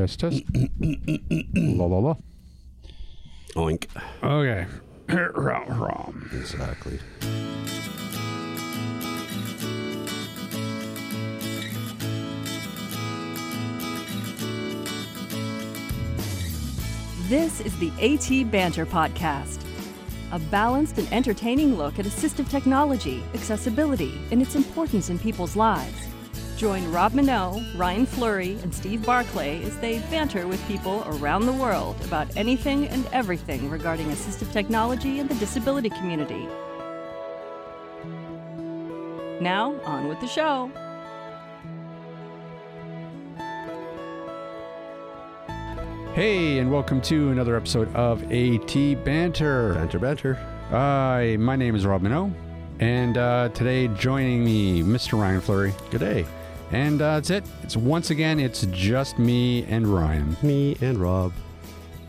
Test, test. la, la, la. Oink. Okay. Rom, rom. Exactly. This is the AT Banter Podcast, a balanced and entertaining look at assistive technology, accessibility, and its importance in people's lives. Join Rob Mineault, Ryan Fleury, and Steve Barclay as they banter with people around the world about anything and everything regarding assistive technology and the disability community. Now, on with the show. Hey, and welcome to another episode of AT Banter. Banter, banter. Hi, my name is Rob Mineault, and uh, today joining me, Mr. Ryan Fleury. Good day. And uh, that's it. It's once again, it's just me and Ryan. Me and Rob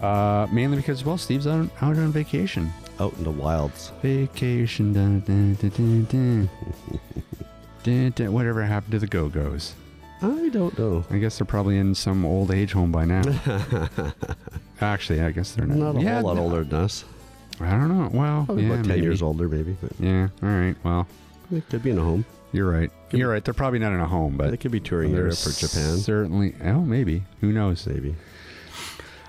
Uh, mainly because, well, Steve's out, out on vacation. out in the wilds. Vacation. Dun, dun, dun, dun, dun. Whatever happened to the Go Go's? I don't know. I guess they're probably in some old age home by now. Actually, I guess they're not. Not a yeah, whole lot no, older than us. I don't know. Well, Probably yeah, about 10 maybe. years older, maybe. But Yeah. All right. Well, they could be in a home. You're right. You're right. They're probably not in a home, but They could be touring Europe or Japan. Certainly. Oh, maybe. Who knows? Maybe.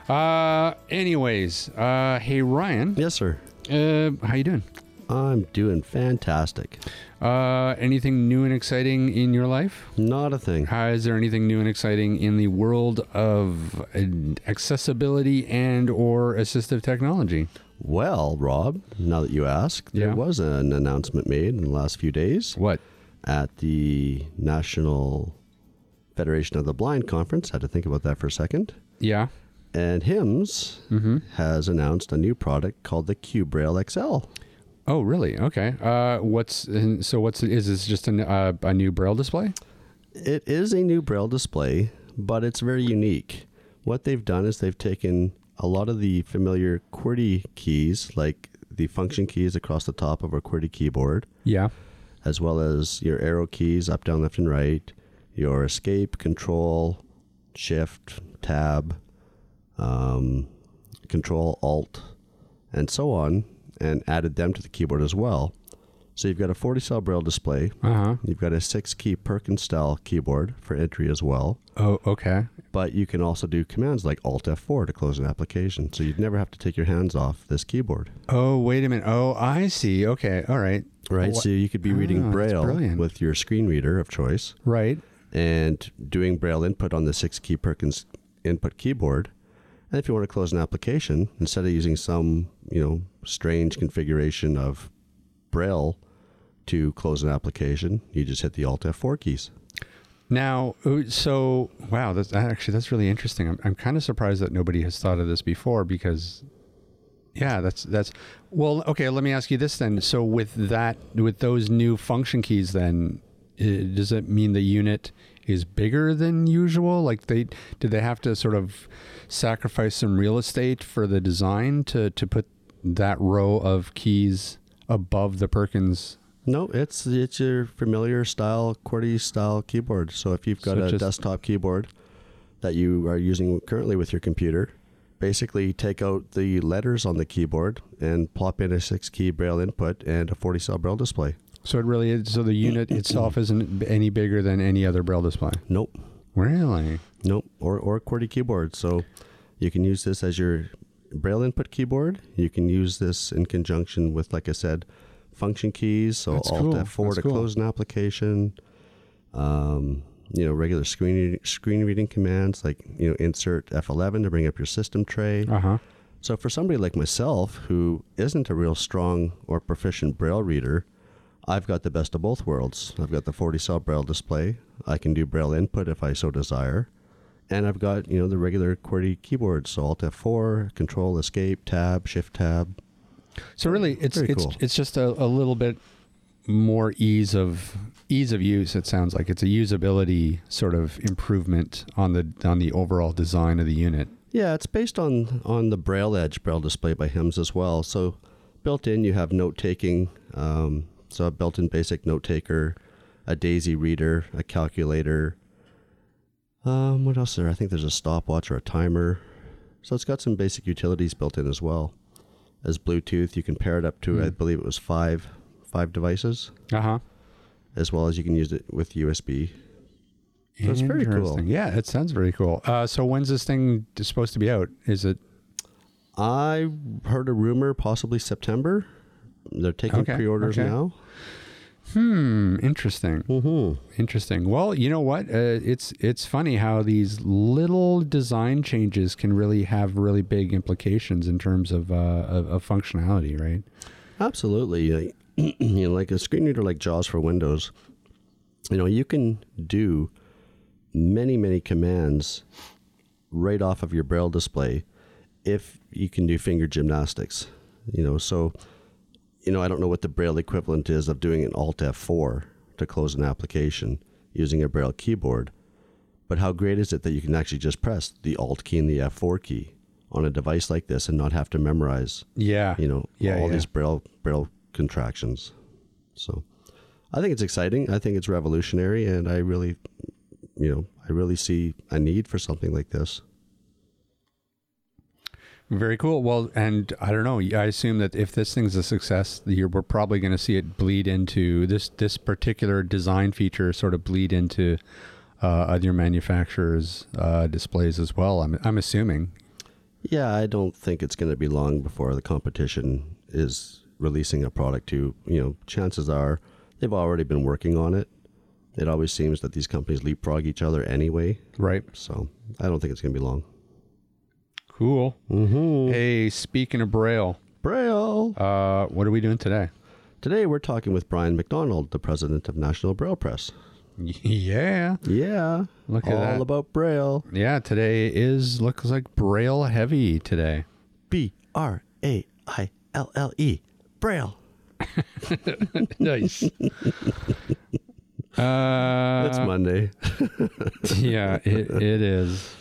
Uh. Anyways. Uh. Hey, Ryan. Yes, sir. Uh. How you doing? I'm doing fantastic. Uh. Anything new and exciting in your life? Not a thing. How is there anything new and exciting in the world of uh, accessibility and or assistive technology? Well, Rob, now that you ask, Yeah. there was an announcement made in the last few days What? At the National Federation of the Blind conference. Had to think about that for a second. Yeah. And HIMS Mm-hmm. has announced a new product called the Q Braille XL. Oh, really? Okay. Uh. What's and so? What's is this just a, uh, a new braille display? It is a new Braille display, but it's very unique. What they've done is they've taken a lot of the familiar QWERTY keys, like the function keys across the top of a QWERTY keyboard, Yeah. As well as your arrow keys up, down, left, and right, your escape, control, shift, tab, um, control, alt, and so on, and added them to the keyboard as well. So you've got a 40 cell Braille display. Uh huh. You've got a six key Perkins style keyboard for entry as well. Oh, okay. But you can also do commands like Alt F4 to close an application. So you'd never have to take your hands off this keyboard. Oh, wait a minute. Oh, I see. Okay. All right. Right. Wha- So you could be reading that's Braille with your screen reader of choice Right. and doing Braille input on the six key Perkins input keyboard. And if you want to close an application, instead of using some, you know, strange configuration of Braille to close an application, you just hit the Alt F4 keys. Now, uh, so wow, that's actually that's really interesting. I'm I'm kind of surprised that nobody has thought of this before because, yeah, that's that's well. Okay, let me ask you this then. So with that, with those new function keys, then uh, does it mean the unit is bigger than usual? Like they did they have to sort of sacrifice some real estate for the design to to put that row of keys above the Perkins? No, it's it's your familiar style QWERTY style keyboard. So if you've got So a just- desktop keyboard that you are using currently with your computer, basically take out the letters on the keyboard and plop in a six key braille input and a 40 cell braille display. So it really is. So the unit itself isn't any bigger than any other braille display. Nope, Really? nope, or or QWERTY keyboard. So you can use this as your braille input keyboard. You can use this in conjunction with, like I said, function keys. So That's Alt cool. F4 That's to cool. close an application. Um, you know, regular screen screen reading commands like you know insert F11 to bring up your system tray. Uh huh. So for somebody like myself who isn't a real strong or proficient braille reader, I've got the best of both worlds. I've got the 40 cell braille display. I can do braille input if I so desire. And I've got, you know, the regular QWERTY keyboard, so Alt F4, Control, Escape, Tab, Shift Tab. So really, it's Very it's cool. it's just a, a little bit more ease of ease of use. It sounds like it's a usability sort of improvement on the on the overall design of the unit. Yeah, it's based on on the Braille Edge braille display by HIMS as well. So built in, you have note taking. Um, so a built-in basic note taker, a Daisy reader, a calculator, Um, what else is there? I think there's a stopwatch or a timer. So it's got some basic utilities built in as well. As Bluetooth, you can pair it up to I Hmm. believe it was five five devices, Uh huh. as well as you can use it with USB. So it's very cool. Yeah, it sounds very cool. Uh, so when's this thing supposed to be out? Is it I heard a rumor, possibly September. They're taking Okay, pre-orders okay. now. Hmm. Interesting. Mm-hmm. Interesting. Well, you know what? Uh, it's it's funny how these little design changes can really have really big implications in terms of uh, of, of functionality, right? Absolutely. You know, like a screen reader like JAWS for Windows, you know, you can do many, many commands right off of your braille display if you can do finger gymnastics. You know, so you know, I don't know what the braille equivalent is of doing an alt F4 to close an application using a braille keyboard. But how great is it that you can actually just press the alt key and the F4 key on a device like this and not have to memorize Yeah. you know Yeah, all yeah. these braille braille contractions so i think it's exciting i think it's revolutionary and i really you know i really see a need for something like this Very cool. Well, and I don't know. I assume that if this thing's a success, you're, we're probably going to see it bleed into this this particular design feature, sort of bleed into uh, other manufacturers' uh, displays as well. I'm I'm assuming. yeah i don't think it's going to be long before the competition is releasing a product to you know chances are they've already been working on it it always seems that these companies leapfrog each other anyway Right. so i don't think it's going to be long Cool. mm-hmm. Hey, speaking of Braille, braille uh, what are we doing today? today we're talking with brian mcdonald the president of national braille press Yeah. Yeah. Look at all that. about Braille. Yeah, today is looks like Braille heavy today. B R A I L L E. Braille. nice. uh, It's Monday. yeah, it, it is.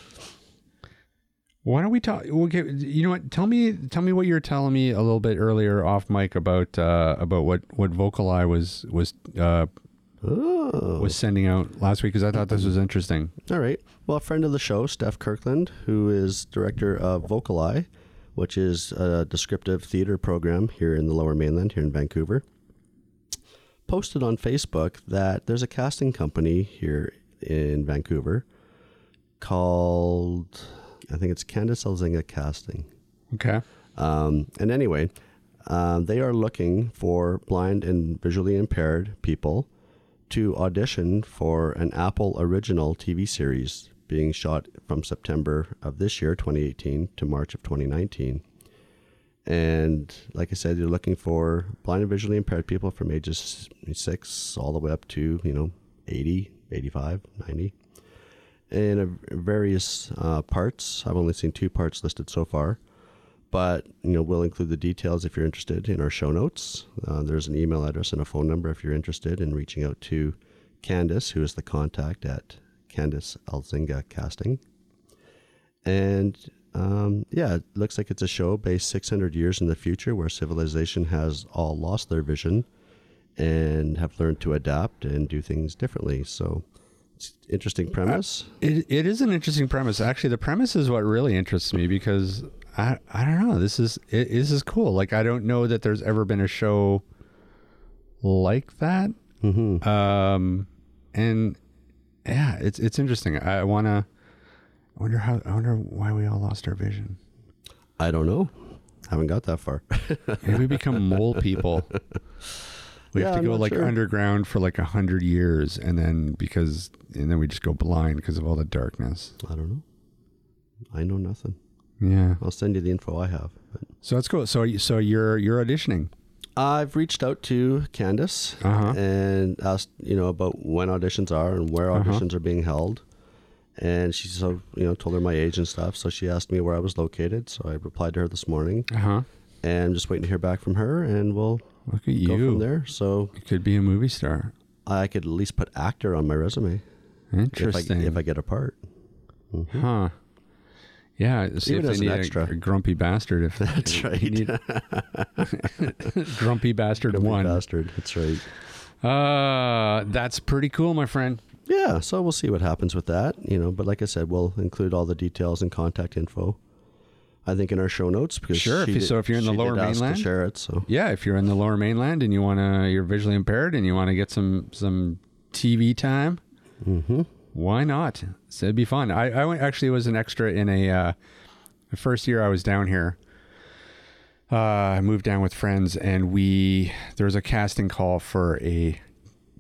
Why don't we talk? Okay, you know what? Tell me, tell me what you were telling me a little bit earlier off mic about uh, about what what VocalEye was was uh, Oh. was sending out last week because I thought this was interesting. All right. Well, a friend of the show, Steph Kirkland, who is director of VocalEye, which is a descriptive theater program here in the lower mainland, here in Vancouver, posted on Facebook that there's a casting company here in Vancouver called, I think it's Candice Elzinga Casting. Okay. Um, and anyway, um, they are looking for blind and visually impaired people to audition for an Apple original TV series being shot from September of this year, 2018, to March of 2019. And like I said, they're looking for blind and visually impaired people from ages six all the way up to, you know, 80, 85, 90 in various uh, parts. I've only seen two parts listed so far, but you know we'll include the details if you're interested in our show notes. Uh, there's an email address and a phone number if you're interested in reaching out to Candice, who is the contact at Candice Elzinga Casting. And um, yeah, it looks like it's a show based 600 years in the future where civilization has all lost their vision and have learned to adapt and do things differently. So it's an interesting premise. It, it is an interesting premise. Actually, the premise is what really interests me because I I don't know. This is it, this is cool. Like I don't know that there's ever been a show like that. Mm-hmm. Um, and yeah, it's it's interesting. I wanna. I wonder how. I wonder why we all lost our vision. I don't know. Haven't got that far. Maybe we become mole people. We Yeah, have to I'm go like sure. underground for like a hundred years, and then because and then we just go blind because of all the darkness. I don't know. I know nothing. Yeah. I'll send you the info I have. But So that's cool. So so you're you're auditioning. I've reached out to Candice Uh-huh. and asked, you know, about when auditions are and where Uh-huh. auditions are being held. And she so you know told her my age and stuff. So she asked me where I was located. So I replied to her this morning, Uh huh. and I'm just waiting to hear back from her, and we'll Look at go you. from there. So You could be a movie star. I could at least put actor on my resume if I Interesting. if I get a part. huh. Yeah. See Even if they an need extra. A, grumpy bastard. If That's right. need- grumpy bastard Grumpy one. Grumpy bastard. That's right. Uh, that's pretty cool, my friend. Yeah, so we'll see what happens with that, you know. But like I said, we'll include all the details and contact info. I think in our show notes because Sure, if you- did- so if you're in the Lower Mainland? share it. So Yeah, if you're in the Lower Mainland and you want to, you're visually impaired and you want to get some some TV time, mm-hmm. Why not? So it'd be fun. I, I went, actually was an extra in a uh, the first year I was down here. Uh, I moved down with friends and we there was a casting call for a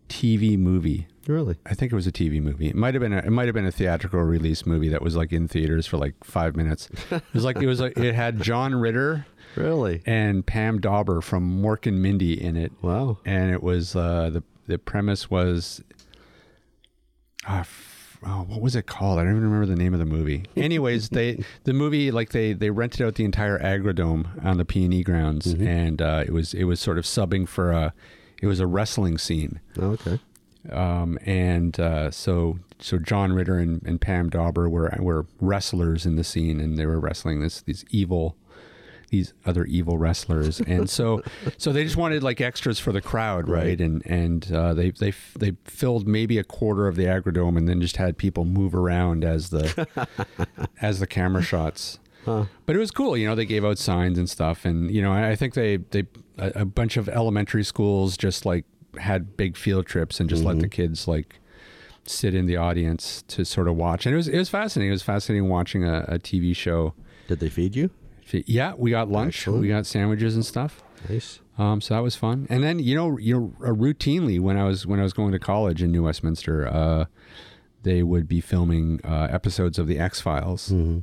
TV movie. really, I think it was a TV movie. It might have been a, it might have been a theatrical release movie that was like in theaters for like five minutes. It was like it was like it had John Ritter really, and Pam Dawber from Mork and Mindy in it wow, and it was uh, the the premise was uh, oh, what was it called? I don't even remember the name of the movie. Anyways, they the movie like they they rented out the entire Agrodome on the P and E grounds, and uh, it was it was sort of subbing for a it was a wrestling scene, okay, um, and uh, so so John Ritter and, and Pam Dawber were were wrestlers in the scene, and they were wrestling this these evil these other evil wrestlers, and so so they just wanted like extras for the crowd, right? Right. And and uh, they they they filled maybe a quarter of the Agrodome, and then just had people move around as the as the camera shots. Huh. But it was cool, you know. They gave out signs and stuff, and you know, I I think they they a, a bunch of elementary schools just like had big field trips and just let the kids like sit in the audience to sort of watch, and it was it was fascinating. It was fascinating watching a, a TV show. Did they feed you? Yeah, we got lunch, Excellent. we got sandwiches and stuff. Nice. Um, so that was fun. And then you know, you know, uh, routinely when I was when I was going to college in New Westminster, uh, they would be filming uh, episodes of the X Files. Mm-hmm.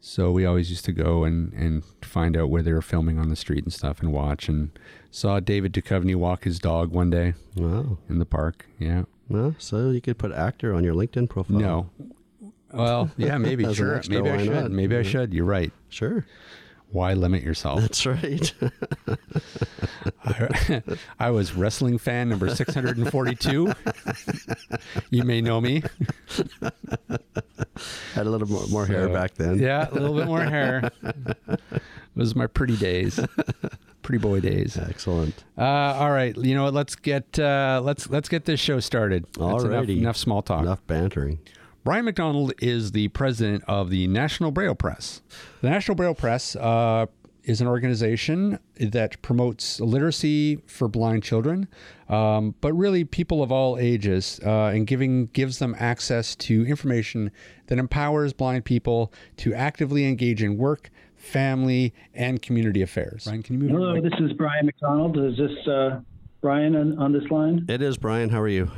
So we always used to go and and find out where they were filming on the street and stuff, and watch. And saw David Duchovny walk his dog one day Wow. in the park. Yeah. Well, so you could put actor on your LinkedIn profile. No. Well, yeah, maybe sure. extra, maybe I should. not? Maybe I should. You're right. Sure. Why limit yourself? That's right. I, I was wrestling fan number 642. you may know me. Had a little more, more hair back then. Yeah, a little bit more hair. It was my pretty days. Pretty boy days. Excellent. Uh, all right, you know what? Let's get uh, let's let's get this show started. That's enough, enough small talk. Enough bantering. Brian McDonald is the president of the National Braille Press. The National Braille Press uh, is an organization that promotes literacy for blind children, um, but really people of all ages, uh, and giving gives them access to information that empowers blind people to actively engage in work, family, and community affairs. Brian, can you move? Hello, this is Brian McDonald. Is this uh, Brian on, on this line? It is Brian. How are you?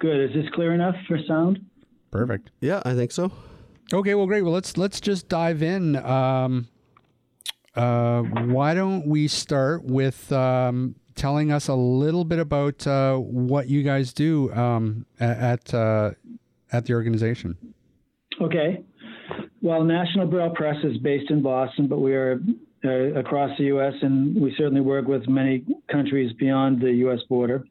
Good. Is this clear enough for sound? Perfect. Yeah, I think so. Okay, well, great. Well, let's let's just dive in. Um, uh, why don't we start with um, telling us a little bit about uh, what you guys do um, at uh, at the organization? Okay. Well, National Braille Press is based in Boston, but we are uh, across the U.S. and we certainly work with many countries beyond the U.S. border.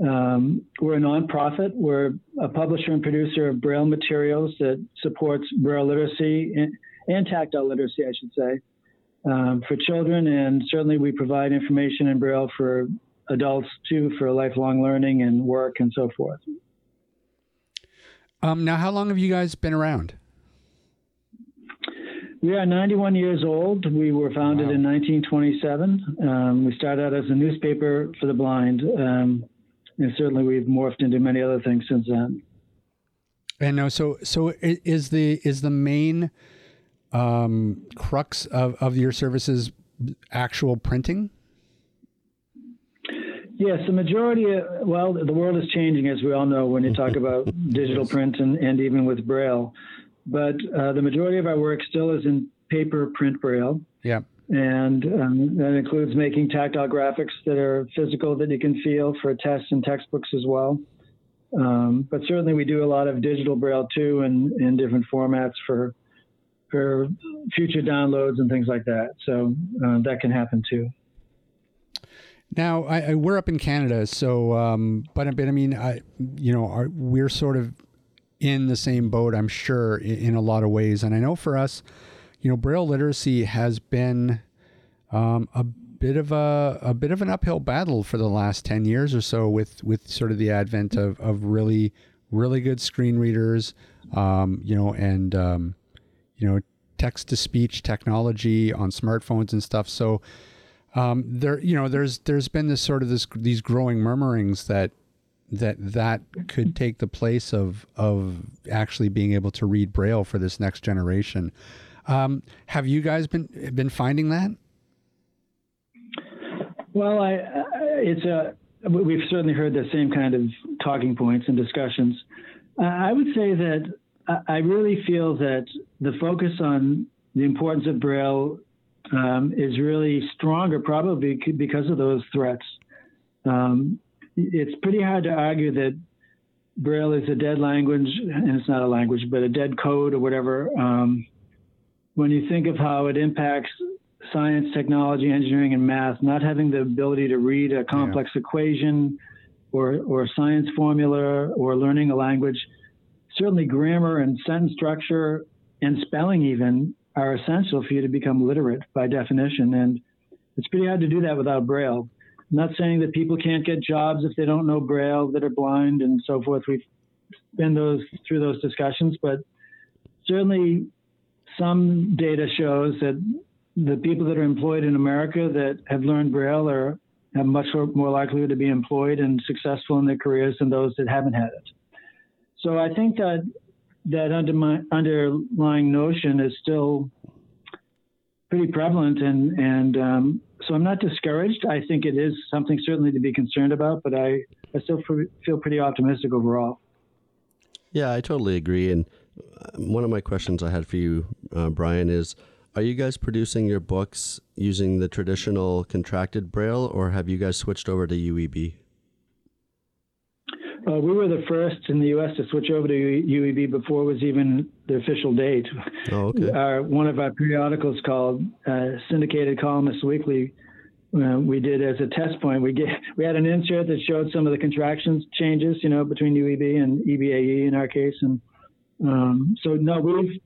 Um, we're a nonprofit. We're a publisher and producer of Braille materials that supports Braille literacy and, and tactile literacy, I should say, um, for children. And certainly we provide information in Braille for adults too, for lifelong learning and work and so forth. Um, now, how long have you guys been around? We are 91 years old. We were founded Wow. in 1927. Um, we started out as a newspaper for the blind, um, and certainly we've morphed into many other things since then. And no, so so is the is the main um, crux of, of your services actual printing? Yes, the majority. Of, well, the world is changing, as we all know, when you talk about digital print and, and even with Braille. But uh, the majority of our work still is in paper print Braille. Yeah. And um, that includes making tactile graphics that are physical that you can feel for tests and textbooks as well. Um, but certainly we do a lot of digital braille too in, in different formats for for future downloads and things like that. So uh, that can happen too. Now, I, I, we're up in Canada, so um, but but I mean, I you know, our, we're sort of in the same boat, I'm sure, in, in, a lot of ways. And I know for us, you know, Braille literacy has been um, a bit of a a bit of an uphill battle for the last ten years or so, with with sort of the advent of of really really good screen readers, um, you know, and um, you know, text to speech technology on smartphones and stuff. So um, there, you know, there's there's been this sort of this these growing murmurings that that that could take the place of of actually being able to read braille for this next generation. Um, have you guys been been finding that? Well, I, it's a we've certainly heard the same kind of talking points and discussions. I would say that I really feel that the focus on the importance of Braille um, is really stronger, probably because of those threats. Um, it's pretty hard to argue that Braille is a dead language, and it's not a language, but a dead code or whatever. Um, when you think of how it impacts science, technology, engineering, and math, not having the ability to read a complex yeah. equation or, or science formula or learning a language, certainly grammar and sentence structure and spelling even are essential for you to become literate by definition. And it's pretty hard to do that without Braille. I'm not saying that people can't get jobs if they don't know Braille, that are blind and so forth. We've been those through those discussions, but certainly some data shows that the people that are employed in America that have learned Braille are much more likelihood to be employed and successful in their careers than those that haven't had it. So I think that that underlying notion is still pretty prevalent, and and um, so I'm not discouraged. I think it is something certainly to be concerned about, but I I still feel pretty optimistic overall. Yeah, I totally agree. And one of my questions I had for you, uh, Brian, is are you guys producing your books using the traditional contracted braille, or have you guys switched over to UEB? Uh, we were the first in the U.S. to switch over to UEB before it was even the official date. Oh, okay. Our, one of our periodicals called uh, Syndicated Columnist Weekly, uh, we did as a test point. We get we had an insert that showed some of the contractions changes, you know, between UEB and EBAE in our case, and um, so no, we've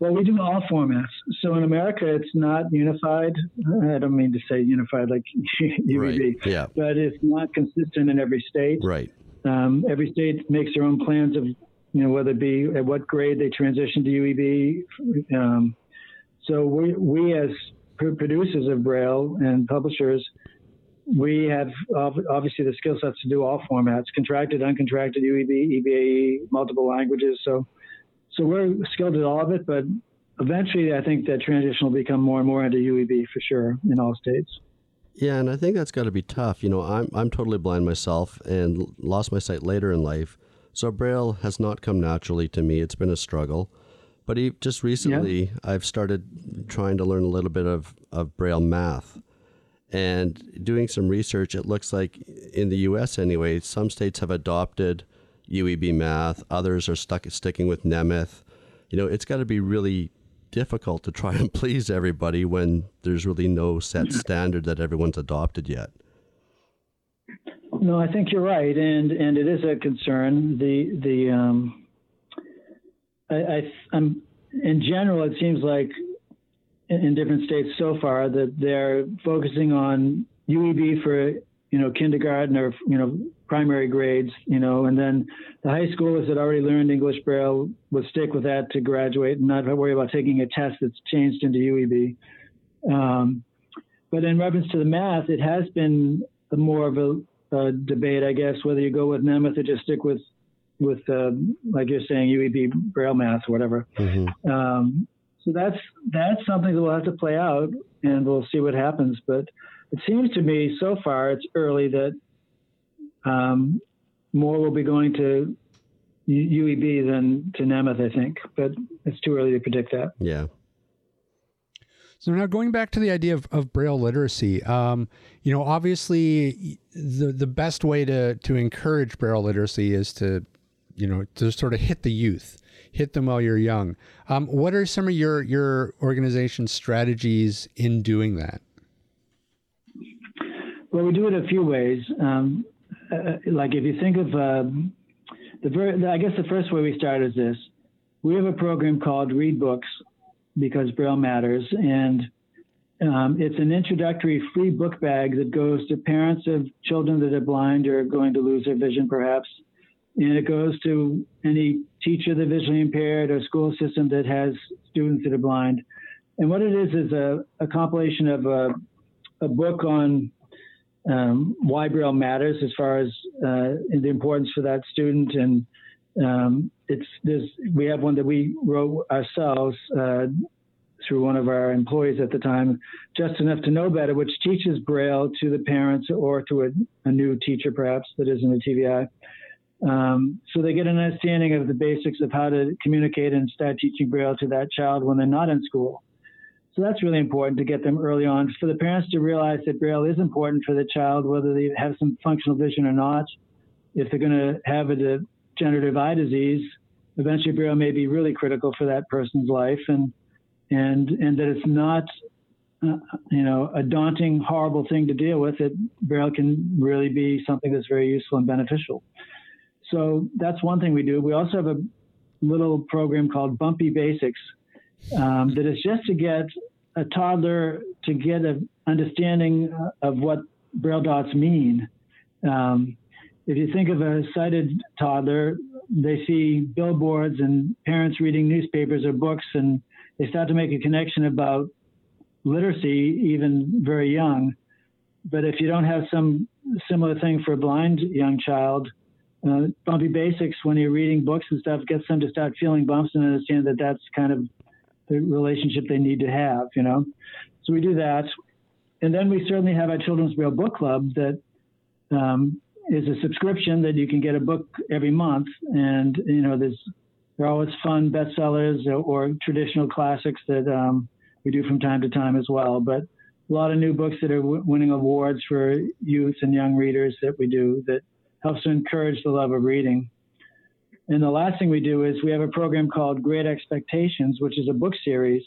well, we do all formats. So in America, it's not unified. I don't mean to say unified like UEB, right. yeah. but it's not consistent in every state. Right. Um, every state makes their own plans of, you know, whether it be at what grade they transition to UEB. Um, so we, we as producers of Braille and publishers, we have obviously the skill sets to do all formats, contracted, uncontracted, UEB, EBAE, multiple languages. So, so we're skilled at all of it, but eventually I think that transition will become more and more into UEB for sure in all states. Yeah, and I think that's got to be tough. You know, I'm I'm totally blind myself and lost my sight later in life, so Braille has not come naturally to me. It's been a struggle, but just recently yeah. I've started trying to learn a little bit of of Braille math, and doing some research. It looks like in the U.S. anyway, some states have adopted UEB math, others are stuck sticking with Nemeth. You know, it's got to be really difficult to try and please everybody when there's really no set standard that everyone's adopted yet. No, I think you're right, and and it is a concern. The the um, I, I I'm in general, it seems like in, in different states so far that they're focusing on UEB for you know kindergarten or you know primary grades, you know, and then the high schoolers that already learned English Braille would stick with that to graduate and not worry about taking a test that's changed into UEB. Um, but in reference to the math, it has been more of a, a, debate, I guess, whether you go with Nemeth or just stick with, with uh, like you're saying, UEB Braille math or whatever. Mm-hmm. Um, so that's that's something that we'll have to play out, and we'll see what happens. But it seems to me so far it's early that um, more will be going to UEB than to Nemeth, I think, but it's too early to predict that. Yeah. So now going back to the idea of, of Braille literacy, um, you know, obviously the the best way to to encourage Braille literacy is to, you know, to sort of hit the youth, hit them while you're young. Um, what are some of your your organization's strategies in doing that? Well, we do it a few ways. Um, uh, like if you think of uh, the, ver- I guess the first way we start is this: we have a program called Read Books because Braille matters, and um, it's an introductory free book bag that goes to parents of children that are blind or going to lose their vision, perhaps, and it goes to any teacher that visually impaired or school system that has students that are blind. And what it is is a, a compilation of a, a book on um, why Braille matters as far as uh, the importance for that student. And um, it's this, we have one that we wrote ourselves uh, through one of our employees at the time, just enough to know better, which teaches Braille to the parents or to a, a new teacher perhaps that isn't a TVI. Um, so they get an understanding of the basics of how to communicate and start teaching Braille to that child when they're not in school. So that's really important to get them early on. For the parents to realize that Braille is important for the child, whether they have some functional vision or not. If they're going to have a degenerative eye disease, eventually Braille may be really critical for that person's life, and and and that it's not, uh, you know, a daunting, horrible thing to deal with. That Braille can really be something that's very useful and beneficial. So that's one thing we do. We also have a little program called Bumpy Basics um, that is just to get a toddler to get an understanding of what braille dots mean. Um, if you think of a sighted toddler, they see billboards and parents reading newspapers or books, and they start to make a connection about literacy even very young. But if you don't have some similar thing for a blind young child, uh, bumpy basics when you're reading books and stuff gets them to start feeling bumps and understand that that's kind of the relationship they need to have, you know. So we do that. And then we certainly have our Children's Braille Book Club that um, is a subscription that you can get a book every month. And, you know, there's, there are always fun bestsellers or, or traditional classics that um, we do from time to time as well. But a lot of new books that are w- winning awards for youth and young readers that we do that helps to encourage the love of reading. And the last thing we do is we have a program called Great Expectations, which is a book series.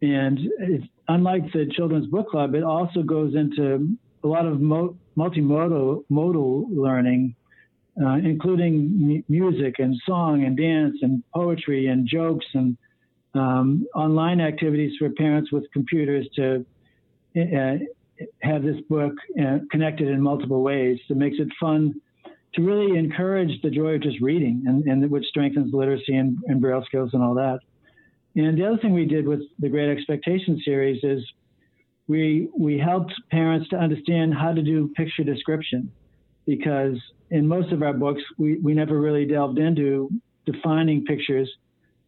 And unlike the Children's Book Club, it also goes into a lot of mo- multimodal modal learning, uh, including m- music and song and dance and poetry and jokes and um, online activities for parents with computers to uh, have this book uh, connected in multiple ways. It makes it fun to really encourage the joy of just reading, and, and which strengthens literacy and, and braille skills and all that. And the other thing we did with the Great Expectations series is we we helped parents to understand how to do picture description, because in most of our books we, we never really delved into defining pictures,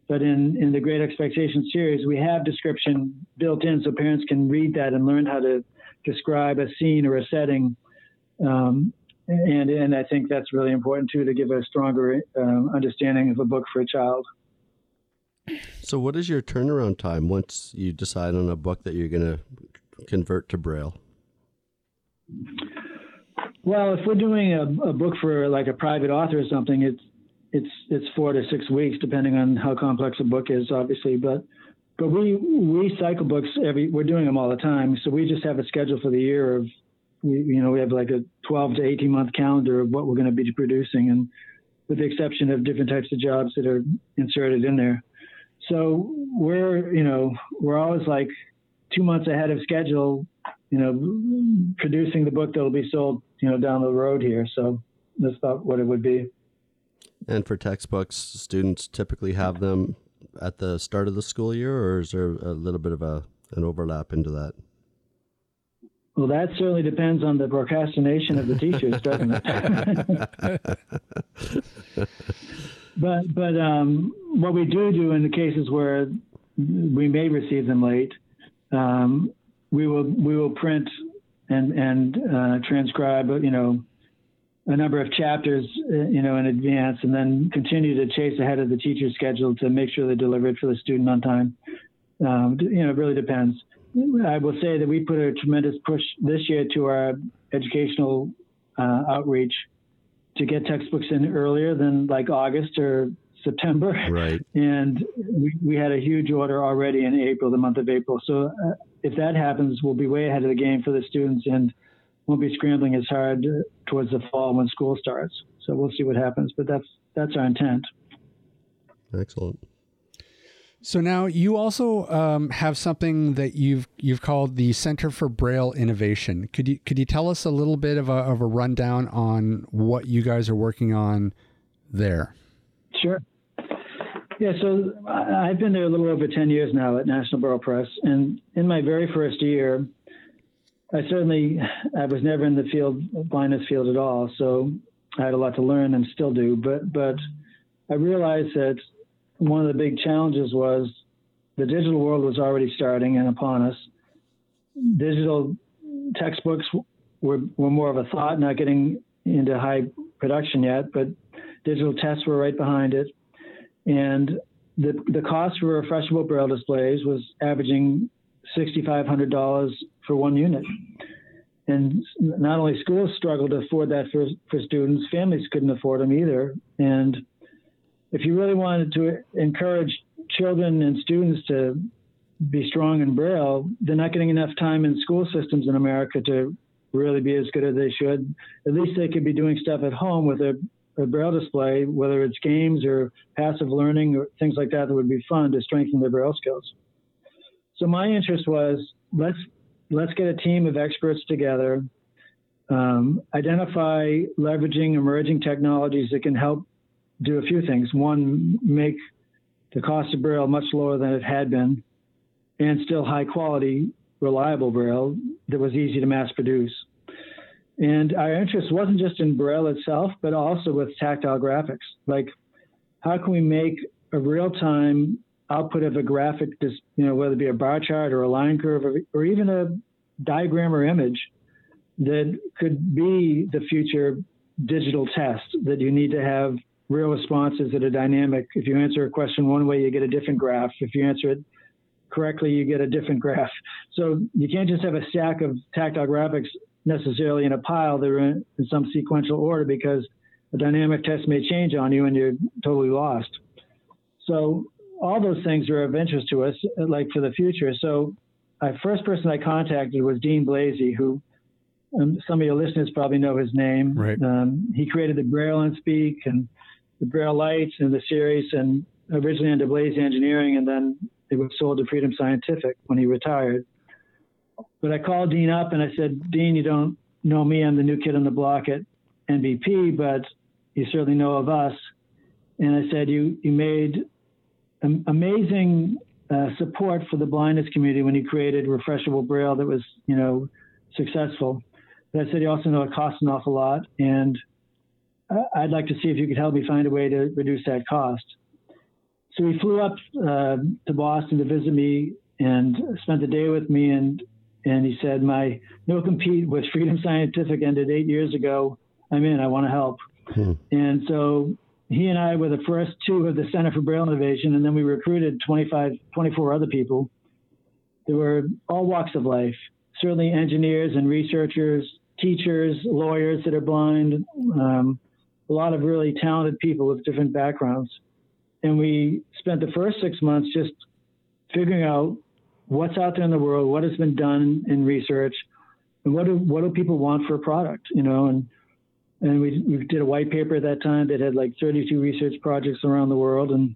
but in in the Great Expectations series we have description built in so parents can read that and learn how to describe a scene or a setting um, and and I think that's really important too to give a stronger um, understanding of a book for a child. So, what is your turnaround time once you decide on a book that you're going to convert to Braille? Well, if we're doing a, a, book for like a private author or something, it's it's it's four to six weeks, depending on how complex a book is, obviously. But but we we cycle books every. We're doing them all the time, so we just have a schedule for the year of we, you know, we have like a 12 to 18 month calendar of what we're going to be producing, and with the exception of different types of jobs that are inserted in there. So we're, you know, we're always like two months ahead of schedule, you know, producing the book that will be sold, you know, down the road here. So that's about what it would be. And for textbooks, students typically have them at the start of the school year, or is there a little bit of a an overlap into that? Well, that certainly depends on the procrastination of the teachers, doesn't it? but but um, what we do do in the cases where we may receive them late, um, we will we will print and and uh, transcribe, you know, a number of chapters, uh, you know, in advance, and then continue to chase ahead of the teacher's schedule to make sure they're delivered for the student on time. Um, you know, it really depends. I will say that we put a tremendous push this year to our educational uh, outreach to get textbooks in earlier than like August or September. Right. And we, we had a huge order already in April, the month of April. So uh, if that happens, we'll be way ahead of the game for the students and won't be scrambling as hard towards the fall when school starts. So we'll see what happens, but that's that's our intent. Excellent. So now you also um, have something that you've you've called the Center for Braille Innovation. Could you could you tell us a little bit of a, of a rundown on what you guys are working on there? Sure. Yeah, so I've been there a little over 10 years now at National Braille Press. And in my very first year, I certainly I was never in the field blindness field at all, so I had a lot to learn and still do. But but I realized that one of the big challenges was the digital world was already starting and upon us. Digital textbooks were, were more of a thought, not getting into high production yet, but digital tests were right behind it. And the, the cost for refreshable braille displays was averaging $6,500 for one unit. And not only schools struggled to afford that for, for students, families couldn't afford them either. And if you really wanted to encourage children and students to be strong in Braille, they're not getting enough time in school systems in America to really be as good as they should. At least they could be doing stuff at home with a, a Braille display, whether it's games or passive learning or things like that that would be fun to strengthen their Braille skills. So my interest was let's let's get a team of experts together, um, identify leveraging emerging technologies that can help do a few things. One, make the cost of Braille much lower than it had been, and still high quality, reliable Braille that was easy to mass produce. And our interest wasn't just in Braille itself, but also with tactile graphics. Like, how can we make a real time output of a graphic, you know, whether it be a bar chart or a line curve or, or even a diagram or image that could be the future digital test that you need to have real responses that are dynamic. If you answer a question one way, you get a different graph. If you answer it correctly, you get a different graph. So you can't just have a stack of tactile graphics necessarily in a pile. They're in, in some sequential order because a dynamic test may change on you and you're totally lost. So all those things are of interest to us, like for the future. So the first person I contacted was Deane Blazie, who um, some of your listeners probably know his name. Right. Um, he created the Braille and Speak and the Braille Lights and the series, and originally under Blazie Engineering, and then it was sold to Freedom Scientific when he retired. But I called Deane up and I said, Deane, you don't know me. I'm the new kid on the block at NBP, but you certainly know of us. And I said, you you made amazing uh, support for the blindness community when you created refreshable braille that was you know successful. But I said you also know it costs an awful lot, and I'd like to see if you could help me find a way to reduce that cost. So he flew up uh, to Boston to visit me and spent the day with me. And and he said, my no compete with Freedom Scientific ended eight years ago. I'm in. I want to help. Hmm. And so he and I were the first two of the Center for Braille Innovation, and then we recruited 25, 24 other people. There were all walks of life, certainly engineers and researchers, teachers, lawyers that are blind, um, a lot of really talented people with different backgrounds. And we spent the first six months just figuring out what's out there in the world, what has been done in research, and what do what do people want for a product, you know, and and we we did a white paper at that time that had like 32 research projects around the world, and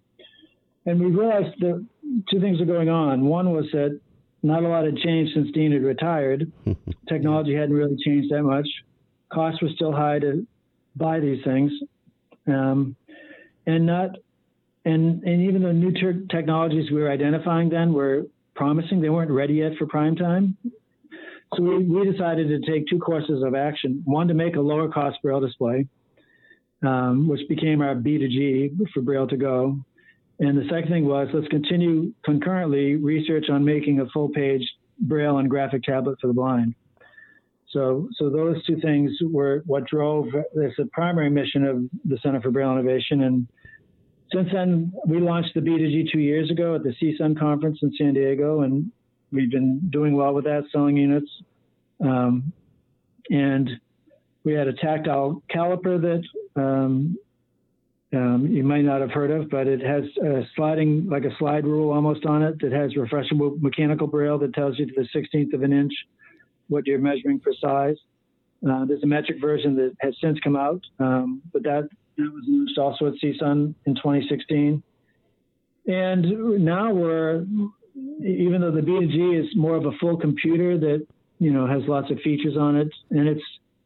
and we realized that two things were going on. One was that not a lot had changed since Deane had retired. Technology hadn't really changed that much. Costs were still high to buy these things, um, and not and and even the new ter- technologies we were identifying then were promising. They weren't ready yet for prime time. So we, we decided to take two courses of action. One to make a lower cost Braille display, um, which became our B2G for Braille to go. And the second thing was let's continue concurrently research on making a full page Braille and graphic tablet for the blind. So, so those two things were what drove this the primary mission of the Center for Braille Innovation. And since then, we launched the B2G two years ago at the CSUN conference in San Diego, and we've been doing well with that, selling units. Um, and we had a tactile caliper that um, um, you might not have heard of, but it has a sliding, like a slide rule almost on it that has refreshable mechanical braille that tells you to the 16th of an inch what you're measuring for size. Uh, there's a metric version that has since come out, um, but that, that was launched also at CSUN in 2016. And now we're, even though the B2G is more of a full computer that, you know, has lots of features on it, and it's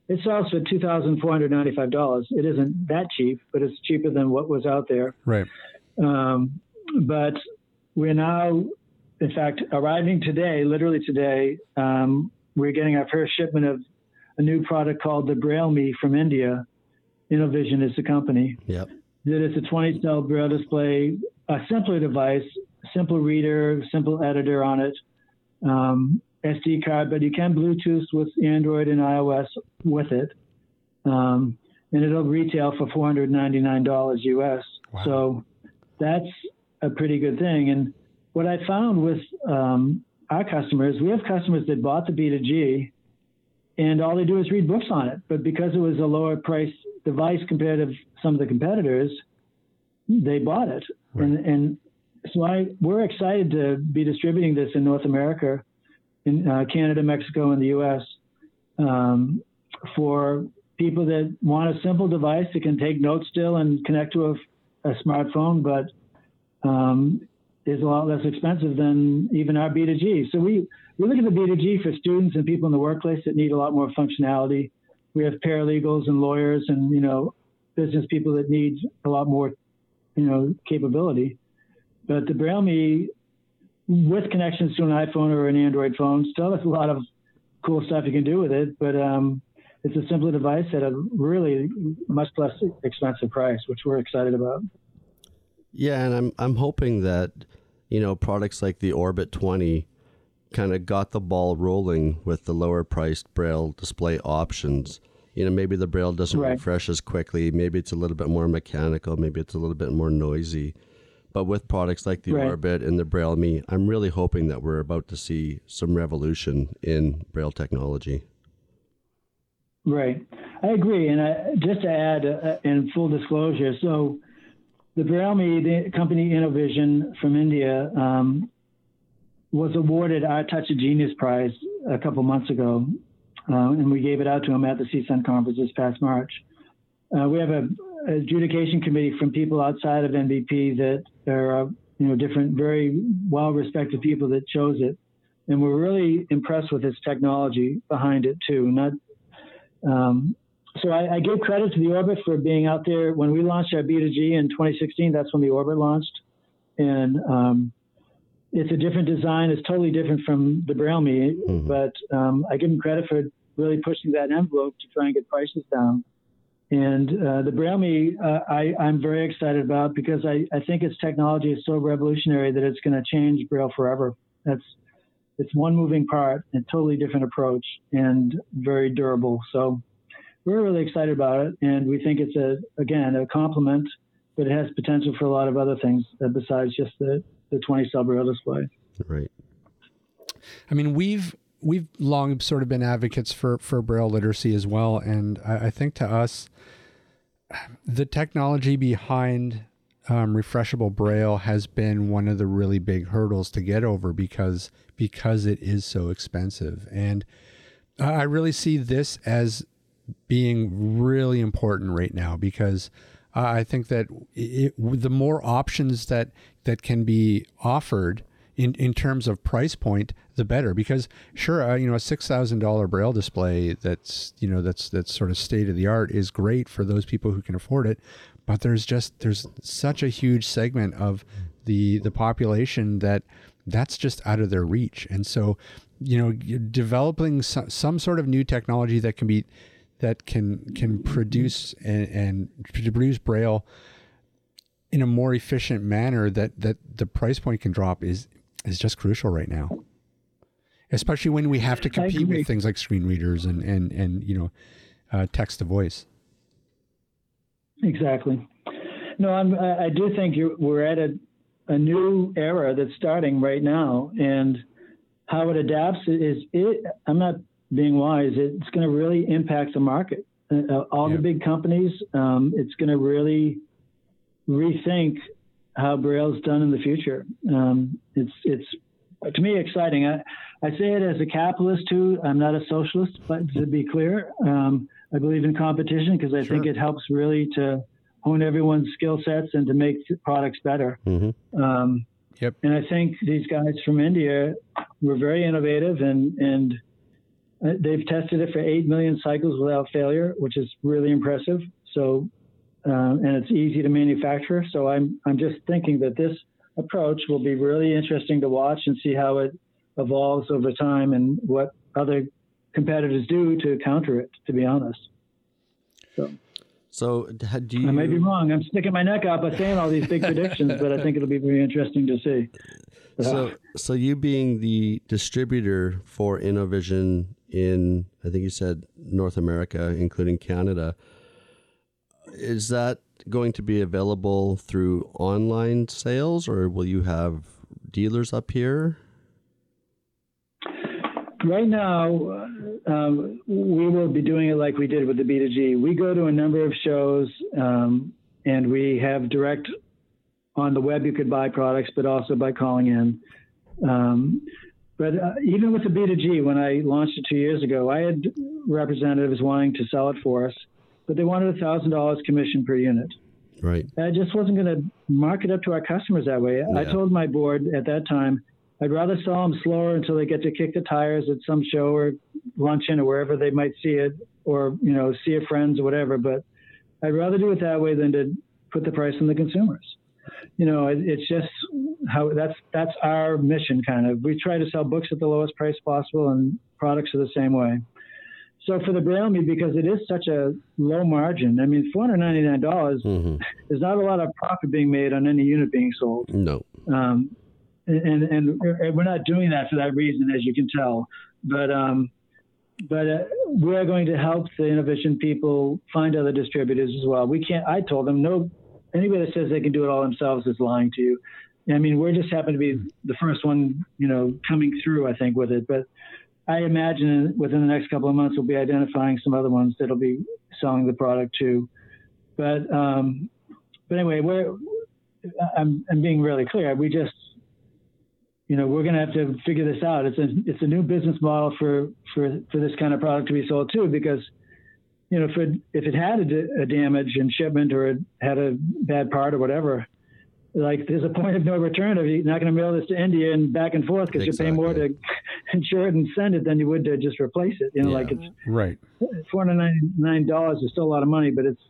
it sells for two thousand four hundred ninety-five dollars. It isn't that cheap, but it's cheaper than what was out there. Right. Um, but we're now, in fact, arriving today, literally today. Um, we're getting our first shipment of a new product called the Braille Me from India. Innovision is the company. Yep. That is a 20 cell Braille display, a simpler device, simple reader, simple editor on it, um, SD card, but you can Bluetooth with Android and iOS with it. Um, and it'll retail for $499 US. Wow. So that's a pretty good thing. And what I found with um, our customers, we have customers that bought the B2G and all they do is read books on it. But because it was a lower price device compared to some of the competitors, they bought it. Right. And, and so I, we're excited to be distributing this in North America, in uh, Canada, Mexico, and the U.S. Um, for people that want a simple device that can take notes still and connect to a, a smartphone, but um, is a lot less expensive than even our B2G. So we, we look at the B2G for students and people in the workplace that need a lot more functionality. We have paralegals and lawyers and, you know, business people that need a lot more, you know, capability. But the Braille Me, with connections to an iPhone or an Android phone, still has a lot of cool stuff you can do with it. But um, it's a simpler device at a really much less expensive price, which we're excited about. Yeah, and I'm I'm hoping that you know products like the Orbit 20 kind of got the ball rolling with the lower priced braille display options. You know, maybe the braille doesn't Right. refresh as quickly, maybe it's a little bit more mechanical, maybe it's a little bit more noisy. But with products like the Right. Orbit and the Braille Me, I'm really hoping that we're about to see some revolution in braille technology. Right. I agree. And I, just to add, uh, in full disclosure, so the Braille company Innovision from India, um, was awarded our Touch of Genius Prize a couple months ago, uh, and we gave it out to them at the CSUN conference this past March. Uh, we have a adjudication committee from people outside of NBP that are, uh, you know, different, very well-respected people that chose it, and we're really impressed with its technology behind it too. Not um, so I, I give credit to the Orbit for being out there. When we launched our B2G in 2016, that's when the Orbit launched, and um, it's a different design. It's totally different from the Braille Me, Mhm. but um, I give them credit for really pushing that envelope to try and get prices down. And uh, the Braille Me, uh, I, I'm very excited about because I, I think its technology is so revolutionary that it's going to change Braille forever. That's it's one moving part, a totally different approach, and very durable. So we're really excited about it, and we think it's a again a complement, but it has potential for a lot of other things uh, besides just the the 20 cell braille display. Right. I mean, we've we've long sort of been advocates for for braille literacy as well, and I, I think to us, the technology behind um, refreshable braille has been one of the really big hurdles to get over because because it is so expensive, and I I really see this as being really important right now because uh, I think that it, the more options that that can be offered in, in terms of price point, the better. Because sure, uh, you know, a six thousand dollar braille display that's you know that's that's sort of state of the art is great for those people who can afford it. But there's just there's such a huge segment of the the population that that's just out of their reach, and so you know, developing some, some sort of new technology that can be that can can produce and, and produce braille in a more efficient manner that that the price point can drop is is just crucial right now especially when we have to compete with things like screen readers and and and you know uh, text to voice Exactly. No, I'm, I do think we're at a, a new era that's starting right now, and how it adapts is it. I'm not being wise. It's going to really impact the market. Uh, all Yeah. the big companies. Um, it's going to really rethink how Braille's done in the future. Um, it's it's to me exciting. I, I say it as a capitalist too. I'm not a socialist, but to be clear, um, I believe in competition because I think it helps really to hone everyone's skill sets and to make products better. hmm Um, Yep. And I think these guys from India were very innovative and and Uh, they've tested it for 8 million cycles without failure, which is really impressive. So, uh, and it's easy to manufacture. So I'm, I'm just thinking that this approach will be really interesting to watch and see how it evolves over time and what other competitors do to counter it, to be honest. So. So, do you? I may be wrong. I'm sticking my neck out by saying all these big predictions, but I think it'll be very interesting to see. So, so you being the distributor for Innovision in, I think you said North America, including Canada, is that going to be available through online sales, or will you have dealers up here? Right now, um, we will be doing it like we did with the B2G. We go to a number of shows um, and we have direct on the web, you could buy products, but also by calling in. Um, but uh, even with the B2G, when I launched it two years ago, I had representatives wanting to sell it for us, but they wanted a $1,000 commission per unit. Right. I just wasn't going to mark it up to our customers that way. Yeah. I told my board at that time, I'd rather sell them slower until they get to kick the tires at some show or luncheon or wherever they might see it, or you know, see a friends or whatever. But I'd rather do it that way than to put the price on the consumers. You know, it, it's just how that's that's our mission. Kind of, we try to sell books at the lowest price possible, and products are the same way. So for the Braille Me, because it is such a low margin, I mean, four hundred ninety nine dollars. Mm-hmm. There's not a lot of profit being made on any unit being sold. No. Um, and, and we're not doing that for that reason, as you can tell. But um, but uh, we are going to help the Innovision people find other distributors as well. We can't. I told them no. Anybody that says they can do it all themselves is lying to you. I mean, we're just happen to be the first one, you know, coming through. I think with it, but I imagine within the next couple of months we'll be identifying some other ones that'll be selling the product too. But um, but anyway, we're I'm, I'm being really clear. We just you know, we're going to have to figure this out. It's a it's a new business model for for for this kind of product to be sold too, because you know, if it if it had a, a damage in shipment or it had a bad part or whatever, like there's a point of no return. If you're not going to mail this to India and back and forth because exactly. you pay more to insure it and send it than you would to just replace it. You know, yeah. like it's right. Four hundred ninety nine dollars is still a lot of money, but it's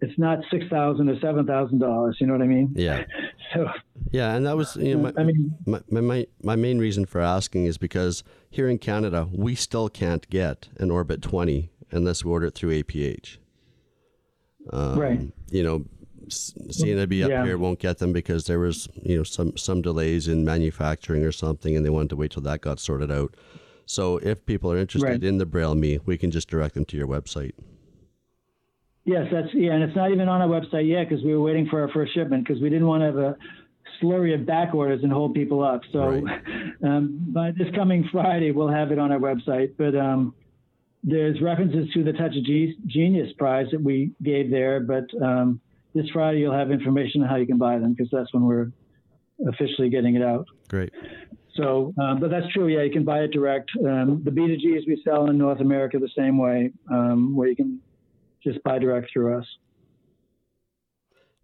it's not six thousand or seven thousand dollars. You know what I mean? Yeah. So. Yeah, and that was you know my, I mean my, my my main reason for asking is because here in Canada we still can't get an Orbit twenty unless we order it through APH. Um, right. You know, CNIB up yeah. here won't get them because there was you know some some delays in manufacturing or something, and they wanted to wait till that got sorted out. So if people are interested right. in the Braille Me, we can just direct them to your website. Yes, that's yeah, and it's not even on our website yet because we were waiting for our first shipment because we didn't want to have a slurry of back orders and hold people up. So, right. um, by this coming Friday, we'll have it on our website. But um, there's references to the Touch of G- Genius prize that we gave there. But um, this Friday, you'll have information on how you can buy them because that's when we're officially getting it out. Great. So, um, but that's true. Yeah, you can buy it direct. Um, the B2Gs we sell in North America the same way, um, where you can just buy direct through us.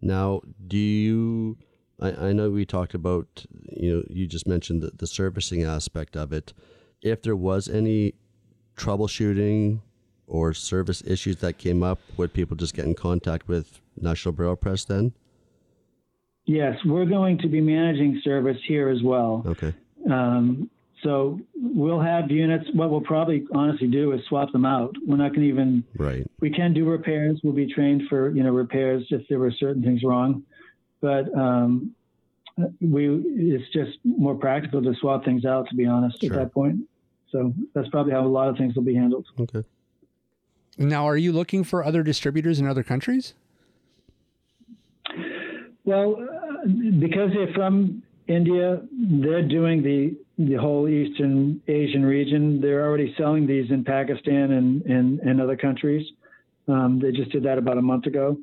Now, do you? I, I know we talked about you know you just mentioned the, the servicing aspect of it. If there was any troubleshooting or service issues that came up, would people just get in contact with National Braille Press then? Yes, we're going to be managing service here as well. Okay. Um, so we'll have units. What we'll probably honestly do is swap them out. We're not going to even. Right. We can do repairs. We'll be trained for you know repairs if there were certain things wrong, but um, we it's just more practical to swap things out. To be honest, sure. at that point. So that's probably how a lot of things will be handled. Okay. Now, are you looking for other distributors in other countries? Well, uh, because they're from India, they're doing the the whole Eastern Asian region. They're already selling these in Pakistan and and, and other countries. Um, they just did that about a month ago.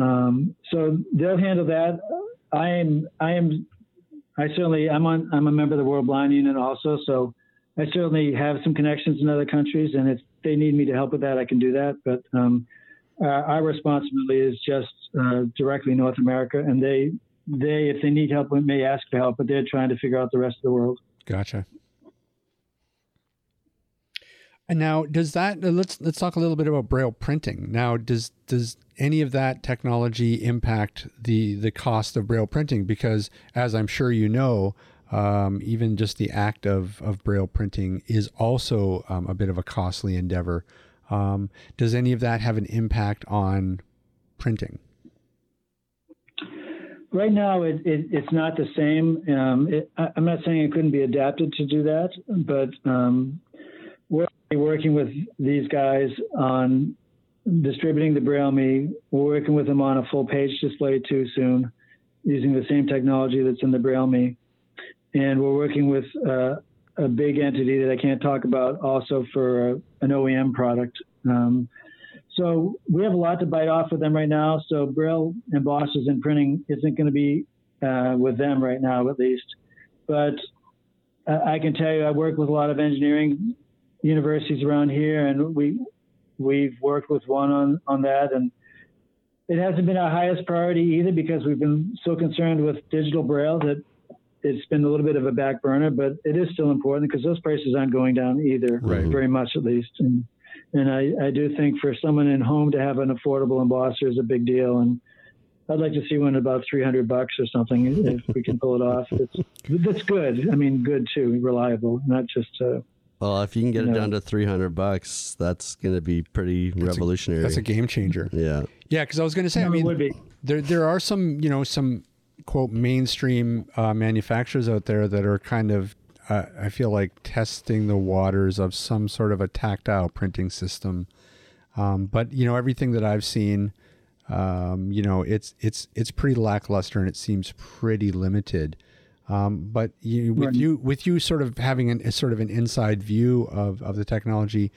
Um, so they'll handle that. I am I am I certainly I'm on I'm a member of the World Blind Union also, so I certainly have some connections in other countries, and if they need me to help with that, I can do that. But um, our responsibility is just uh, directly North America, and they they, if they need help, may ask for help, but they're trying to figure out the rest of the world. Gotcha. And now, does that uh, let's let's talk a little bit about braille printing. Now, does does any of that technology impact the the cost of braille printing? Because, as I'm sure you know, um, even just the act of of braille printing is also um, a bit of a costly endeavor. Um, does any of that have an impact on printing? Right now, it, it, it's not the same. Um, it, I, am not saying it couldn't be adapted to do that, but um, we're working with these guys on distributing the Braille Me. We're working with them on a full page display too soon, using the same technology that's in the Braille Me. And we're working with uh, a big entity that I can't talk about also for a, an OEM product. Um, so we have a lot to bite off with them right now. So Braille embossers and printing isn't going to be uh, with them right now, at least. But I can tell you, I work with a lot of engineering universities around here, and we we've worked with one on on that, and it hasn't been our highest priority either because we've been so concerned with digital braille that it's been a little bit of a back burner. But it is still important because those prices aren't going down either, right. very much at least. And and I, I do think for someone in home to have an affordable embosser is a big deal. And I'd like to see one about 300 bucks or something if we can pull it off. It's, that's good. I mean, good too, reliable, not just. Uh, well, if you can get you it know, down to 300 bucks, that's going to be pretty that's revolutionary. A, that's a game changer. Yeah. Yeah, because I was going to say, I mean, there there are some, you know, some quote mainstream uh, manufacturers out there that are kind of uh, I feel like testing the waters of some sort of a tactile printing system. Um, but you know, everything that I've seen, um, you know, it's it's it's pretty lackluster and it seems pretty limited. Um, but you, with right. you with you sort of having an, a sort of an inside view of, of the technology,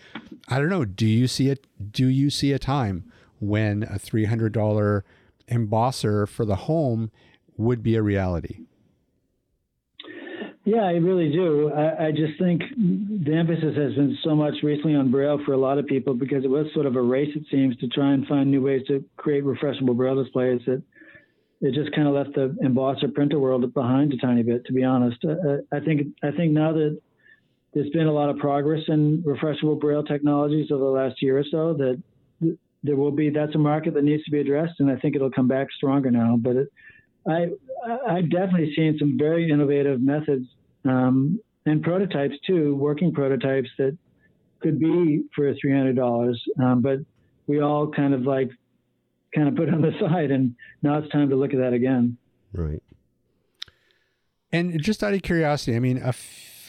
I don't know. Do you see it? Do you see a time when a three hundred dollar embosser for the home would be a reality? Yeah, I really do. I, I, just think the emphasis has been so much recently on Braille for a lot of people because it was sort of a race, it seems, to try and find new ways to create refreshable Braille displays that it just kind of left the embosser printer world behind a tiny bit, to be honest. Uh, I think I think now that there's been a lot of progress in refreshable Braille technologies over the last year or so, that there will be that's a market that needs to be addressed, and I think it'll come back stronger now. But it, I I've definitely seen some very innovative methods um, and prototypes too, working prototypes that could be for three hundred dollars, um, but we all kind of like kind of put on the side, and now it's time to look at that again. Right. And just out of curiosity, I mean,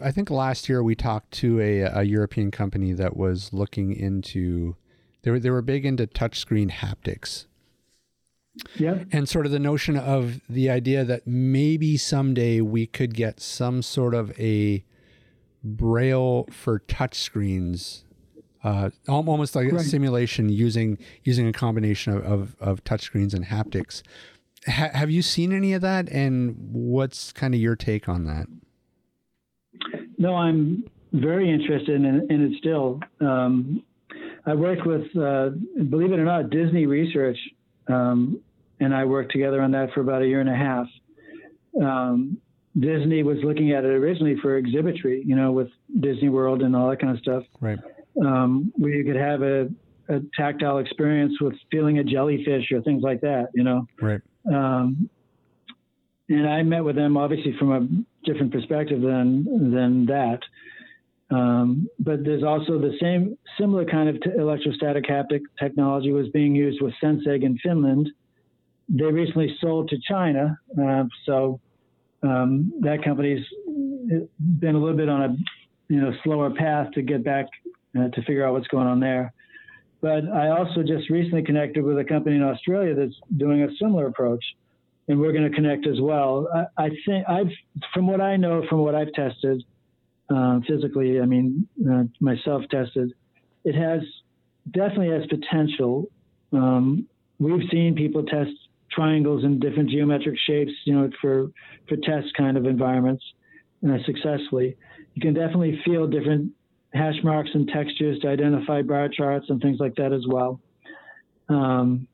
I think last year we talked to a, a European company that was looking into they were they were big into touchscreen haptics. Yeah. And sort of the notion of the idea that maybe someday we could get some sort of a braille for touchscreens, uh, almost like right. a simulation using using a combination of, of, of touchscreens and haptics. Ha- have you seen any of that? And what's kind of your take on that? No, I'm very interested in, in it still. Um, I worked with, uh, believe it or not, Disney Research um, and I worked together on that for about a year and a half. Um, Disney was looking at it originally for exhibitry, you know, with Disney World and all that kind of stuff. Right. Um, where you could have a, a, tactile experience with feeling a jellyfish or things like that, you know. Right. Um, and I met with them obviously from a different perspective than than that. Um, but there's also the same similar kind of t- electrostatic haptic technology was being used with Senseg in Finland. They recently sold to China, uh, so um, that company's been a little bit on a you know slower path to get back uh, to figure out what's going on there. But I also just recently connected with a company in Australia that's doing a similar approach, and we're going to connect as well. I, I think I've, from what I know, from what I've tested uh, physically, I mean, uh, myself tested, it has definitely has potential. Um, we've seen people test triangles in different geometric shapes, you know, for for test kind of environments uh, successfully. You can definitely feel different hash marks and textures to identify bar charts and things like that as well. Um,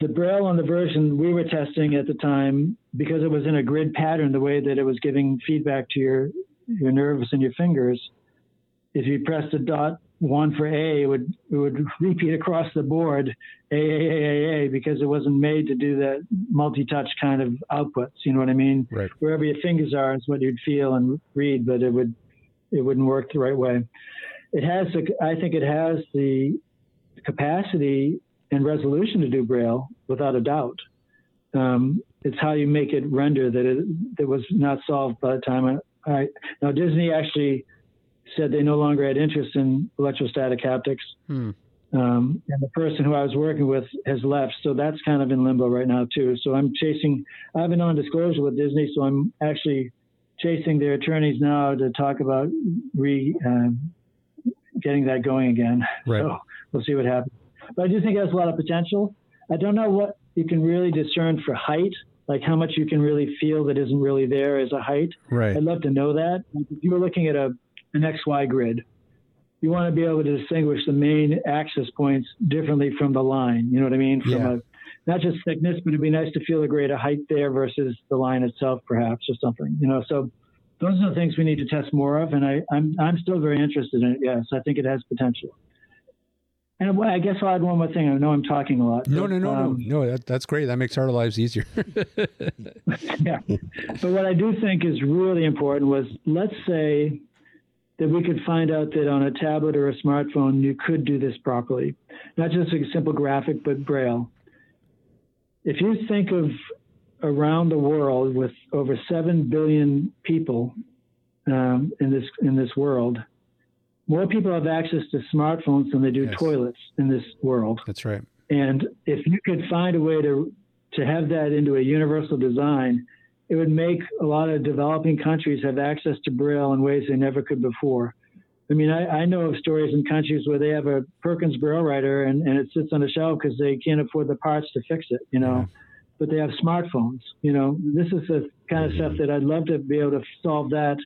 the braille on the version we were testing at the time, because it was in a grid pattern, the way that it was giving feedback to your your nerves and your fingers, if you pressed a dot one for A, it would it would repeat across the board A A A A A because it wasn't made to do that multi-touch kind of outputs. You know what I mean? Right. Wherever your fingers are is what you'd feel and read, but it would it wouldn't work the right way. It has, I think, it has the capacity and resolution to do Braille without a doubt. Um, it's how you make it render that it that was not solved by the time I, I now Disney actually said they no longer had interest in electrostatic haptics. Hmm. Um, and the person who I was working with has left, so that's kind of in limbo right now too. So I'm chasing. I have a non-disclosure with Disney, so I'm actually chasing their attorneys now to talk about re um, getting that going again. Right. So we'll see what happens. But I do think it has a lot of potential. I don't know what you can really discern for height, like how much you can really feel that isn't really there as a height. Right. I'd love to know that. If you were looking at a an XY grid, you want to be able to distinguish the main axis points differently from the line. You know what I mean? From Yeah. a not just thickness, but it'd be nice to feel a greater height there versus the line itself, perhaps, or something. You know, so those are the things we need to test more of, and I, I'm I'm still very interested in it. Yes, I think it has potential. And I guess I'll add one more thing. I know I'm talking a lot. No, but, no, no, um, no, no. That, that's great. That makes our lives easier. yeah. But what I do think is really important was let's say that we could find out that on a tablet or a smartphone you could do this properly, not just a simple graphic, but braille. If you think of around the world with over seven billion people um, in this in this world, more people have access to smartphones than they do Yes. toilets in this world. that's right. And if you could find a way to to have that into a universal design, it would make a lot of developing countries have access to Braille in ways they never could before. I mean, I, I know of stories in countries where they have a Perkins Braille writer and, and it sits on a shelf because they can't afford the parts to fix it, you know. But they have smartphones, you know. This is the kind of stuff that I'd love to be able to solve that,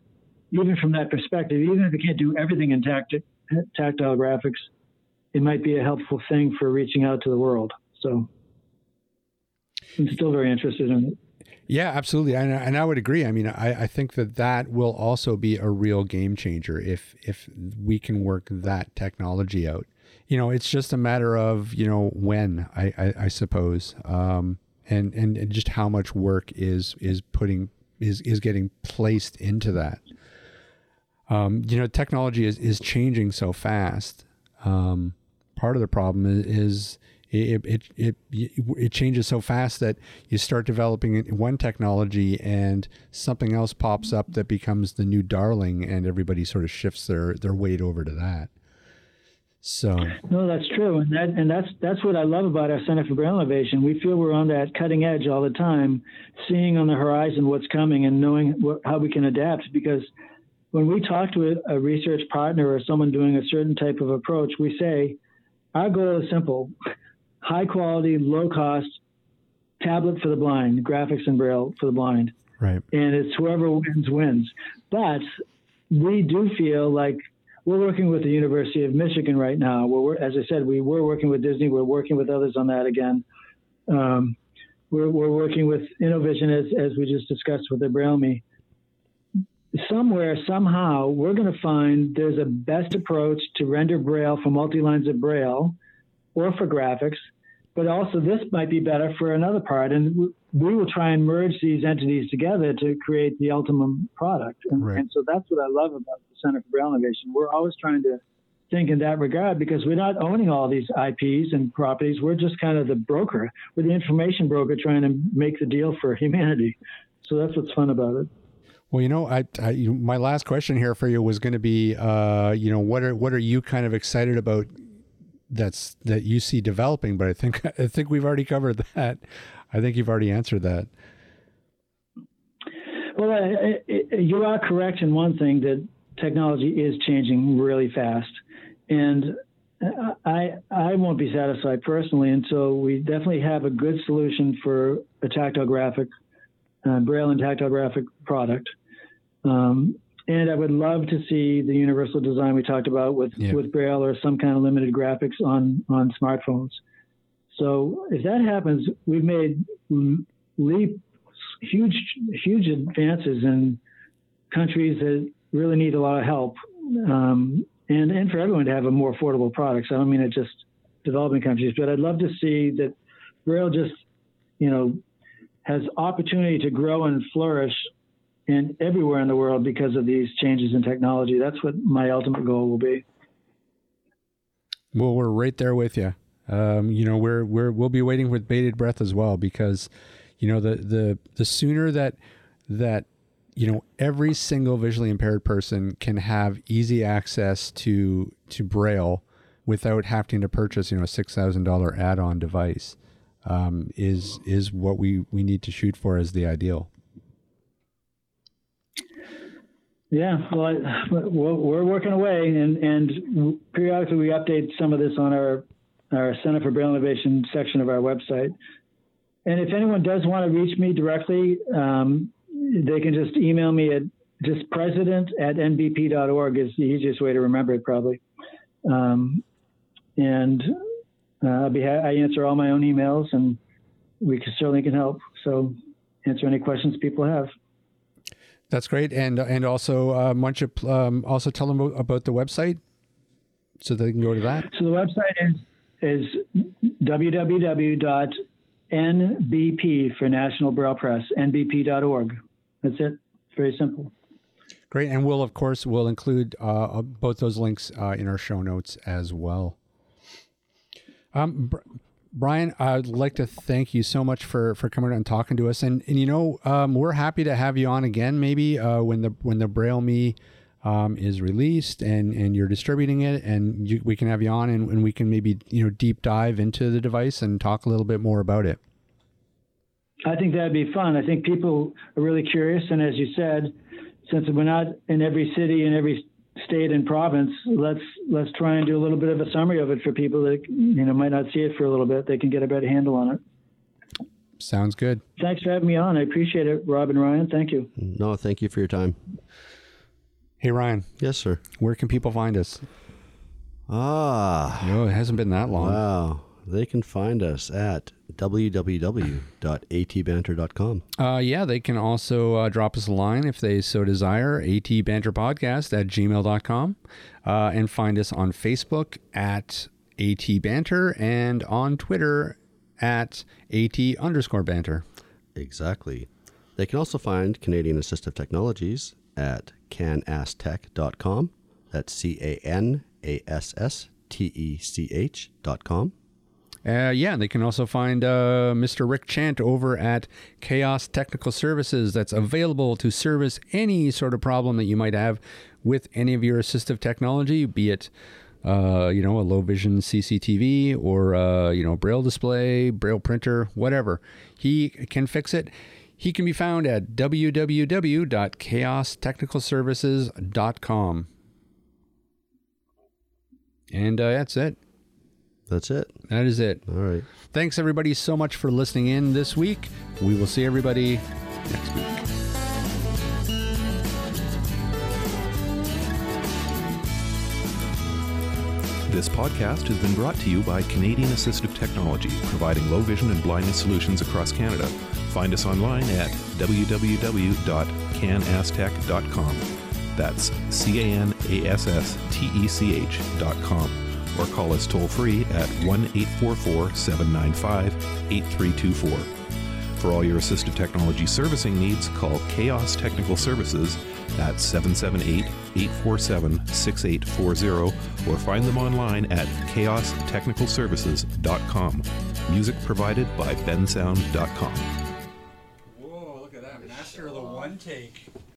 even from that perspective. Even if you can't do everything in tacti- tactile graphics, it might be a helpful thing for reaching out to the world. So I'm still very interested in it. Yeah, absolutely, and, and I would agree. I mean, I, I think that that will also be a real game changer if if we can work that technology out. You know, it's just a matter of you know when I I, I suppose, um, and, and and just how much work is is putting is is getting placed into that. Um, you know, technology is is changing so fast. Um, part of the problem i- is it, it it it changes so fast that you start developing one technology and something else pops up that becomes the new darling and everybody sort of shifts their their weight over to that so No, that's true, and that and that's that's what I love about our Center for Braille Innovation. We feel we're on that cutting edge all the time, seeing on the horizon what's coming and knowing what, how we can adapt. Because when we talk to a, research partner or someone doing a certain type of approach, we say our goal is simple: high quality, low cost tablet for the blind, graphics and Braille for the blind right and it's whoever wins wins. But we do feel like we're working with the University of Michigan right now. Where we're, as I said, we were working with Disney. We're working with others on that again. Um, we're, we're working with Innovision as, as we just discussed with the Braille Me. Somewhere, somehow, we're going to find there's a best approach to render Braille for multi-lines of Braille or for graphics, but also this might be better for another part. And we- we will try and merge these entities together to create the ultimate product. And, Right. and so that's what I love about the Center for Braille Innovation. We're always trying to think in that regard because we're not owning all these IPs and properties. We're just kind of the broker. We're the information broker trying to make the deal for humanity. So that's what's fun about it. Well you know i, I my last question here for you was going to be uh you know what are what are you kind of excited about that's that you see developing? But i think i think we've already covered that. I think you've already answered that. Well, I, you are correct in one thing that technology is changing really fast, and I I won't be satisfied personally until we definitely have a good solution for a tactile graphic, uh, braille and tactile graphic product. Um, and I would love to see the universal design we talked about with, Yeah. with braille or some kind of limited graphics on on smartphones. So if that happens, we've made l- leap huge huge advances in countries that really need a lot of help. Um, and and for everyone to have a more affordable product. So I don't mean it just developing countries, but I'd love to see that Braille just, you know, has opportunity to grow and flourish in everywhere in the world because of these changes in technology. That's what my ultimate goal will be. Well, we're right there with you. Um, you know, we're we're we'll be waiting with bated breath as well because, you know, the the the sooner that that you know every single visually impaired person can have easy access to to braille without having to purchase you know a six thousand dollar add on device um, is is what we we need to shoot for as the ideal. Yeah, well, I, we're working away, and and periodically we update some of this on our our Center for Braille Innovation section of our website. And if anyone does want to reach me directly, um, they can just email me at just president at nbp.org is the easiest way to remember it probably. Um, and uh, I'll be I answer all my own emails and we can, certainly can help. So answer any questions people have. That's great, and and also uh, much um, also tell them about the website so they can go to that. So the website is is www.nbp for National Braille Press nbp.org. That's it. Very simple. Great, and we'll of course we'll include uh, uh, both those links uh, in our show notes as well. Um, Br- Brian, I'd like to thank you so much for for coming and talking to us, and and you know um, we're happy to have you on again, maybe uh, when the when the Braille Me um, is released and and you're distributing it, and you, we can have you on, and, and we can maybe you know deep dive into the device and talk a little bit more about it. I think that'd be fun. I think people are really curious, and as you said, since we're not in every city and every state and province, let's let's try and do a little bit of a summary of it for people that you know might not see it for a little bit. They can get a better handle on it. Sounds good. Thanks for having me on. I appreciate it, Rob and Ryan. Thank you. No, thank you for your time. Hey Ryan. Yes, sir. Where can people find us? Ah. No, it hasn't been that long. Wow. They can find us at www.atbanter.com. Uh, yeah, they can also uh, drop us a line if they so desire, atbanterpodcast at gmail.com, uh, and find us on Facebook at atbanter and on Twitter at at underscore banter. Exactly. They can also find Canadian Assistive Technologies at canasstech.com. That's C A N A S S T E C H dot com. Uh, yeah, they can also find uh, Mr. Rick Chant over at Chaos Technical Services that's available to service any sort of problem that you might have with any of your assistive technology, be it uh, you know, a low vision CCTV or, uh, you know, braille display, braille printer, whatever. He can fix it. He can be found at www.chaostechnicalservices.com. And uh, that's it. That's it. That is it. All right. Thanks, everybody, so much for listening in this week. We will see everybody next week. This podcast has been brought to you by Canadian Assistive Technology, providing low vision and blindness solutions across Canada. Find us online at www.canasstech.com. That's C A N A S S T E C H.com. Or call us toll free at 1 844 795 8324. For all your assistive technology servicing needs, call Chaos Technical Services at 778 847 6840 or find them online at chaostechnicalservices.com. Music provided by bensound.com. Whoa, look at that. Master of the one take.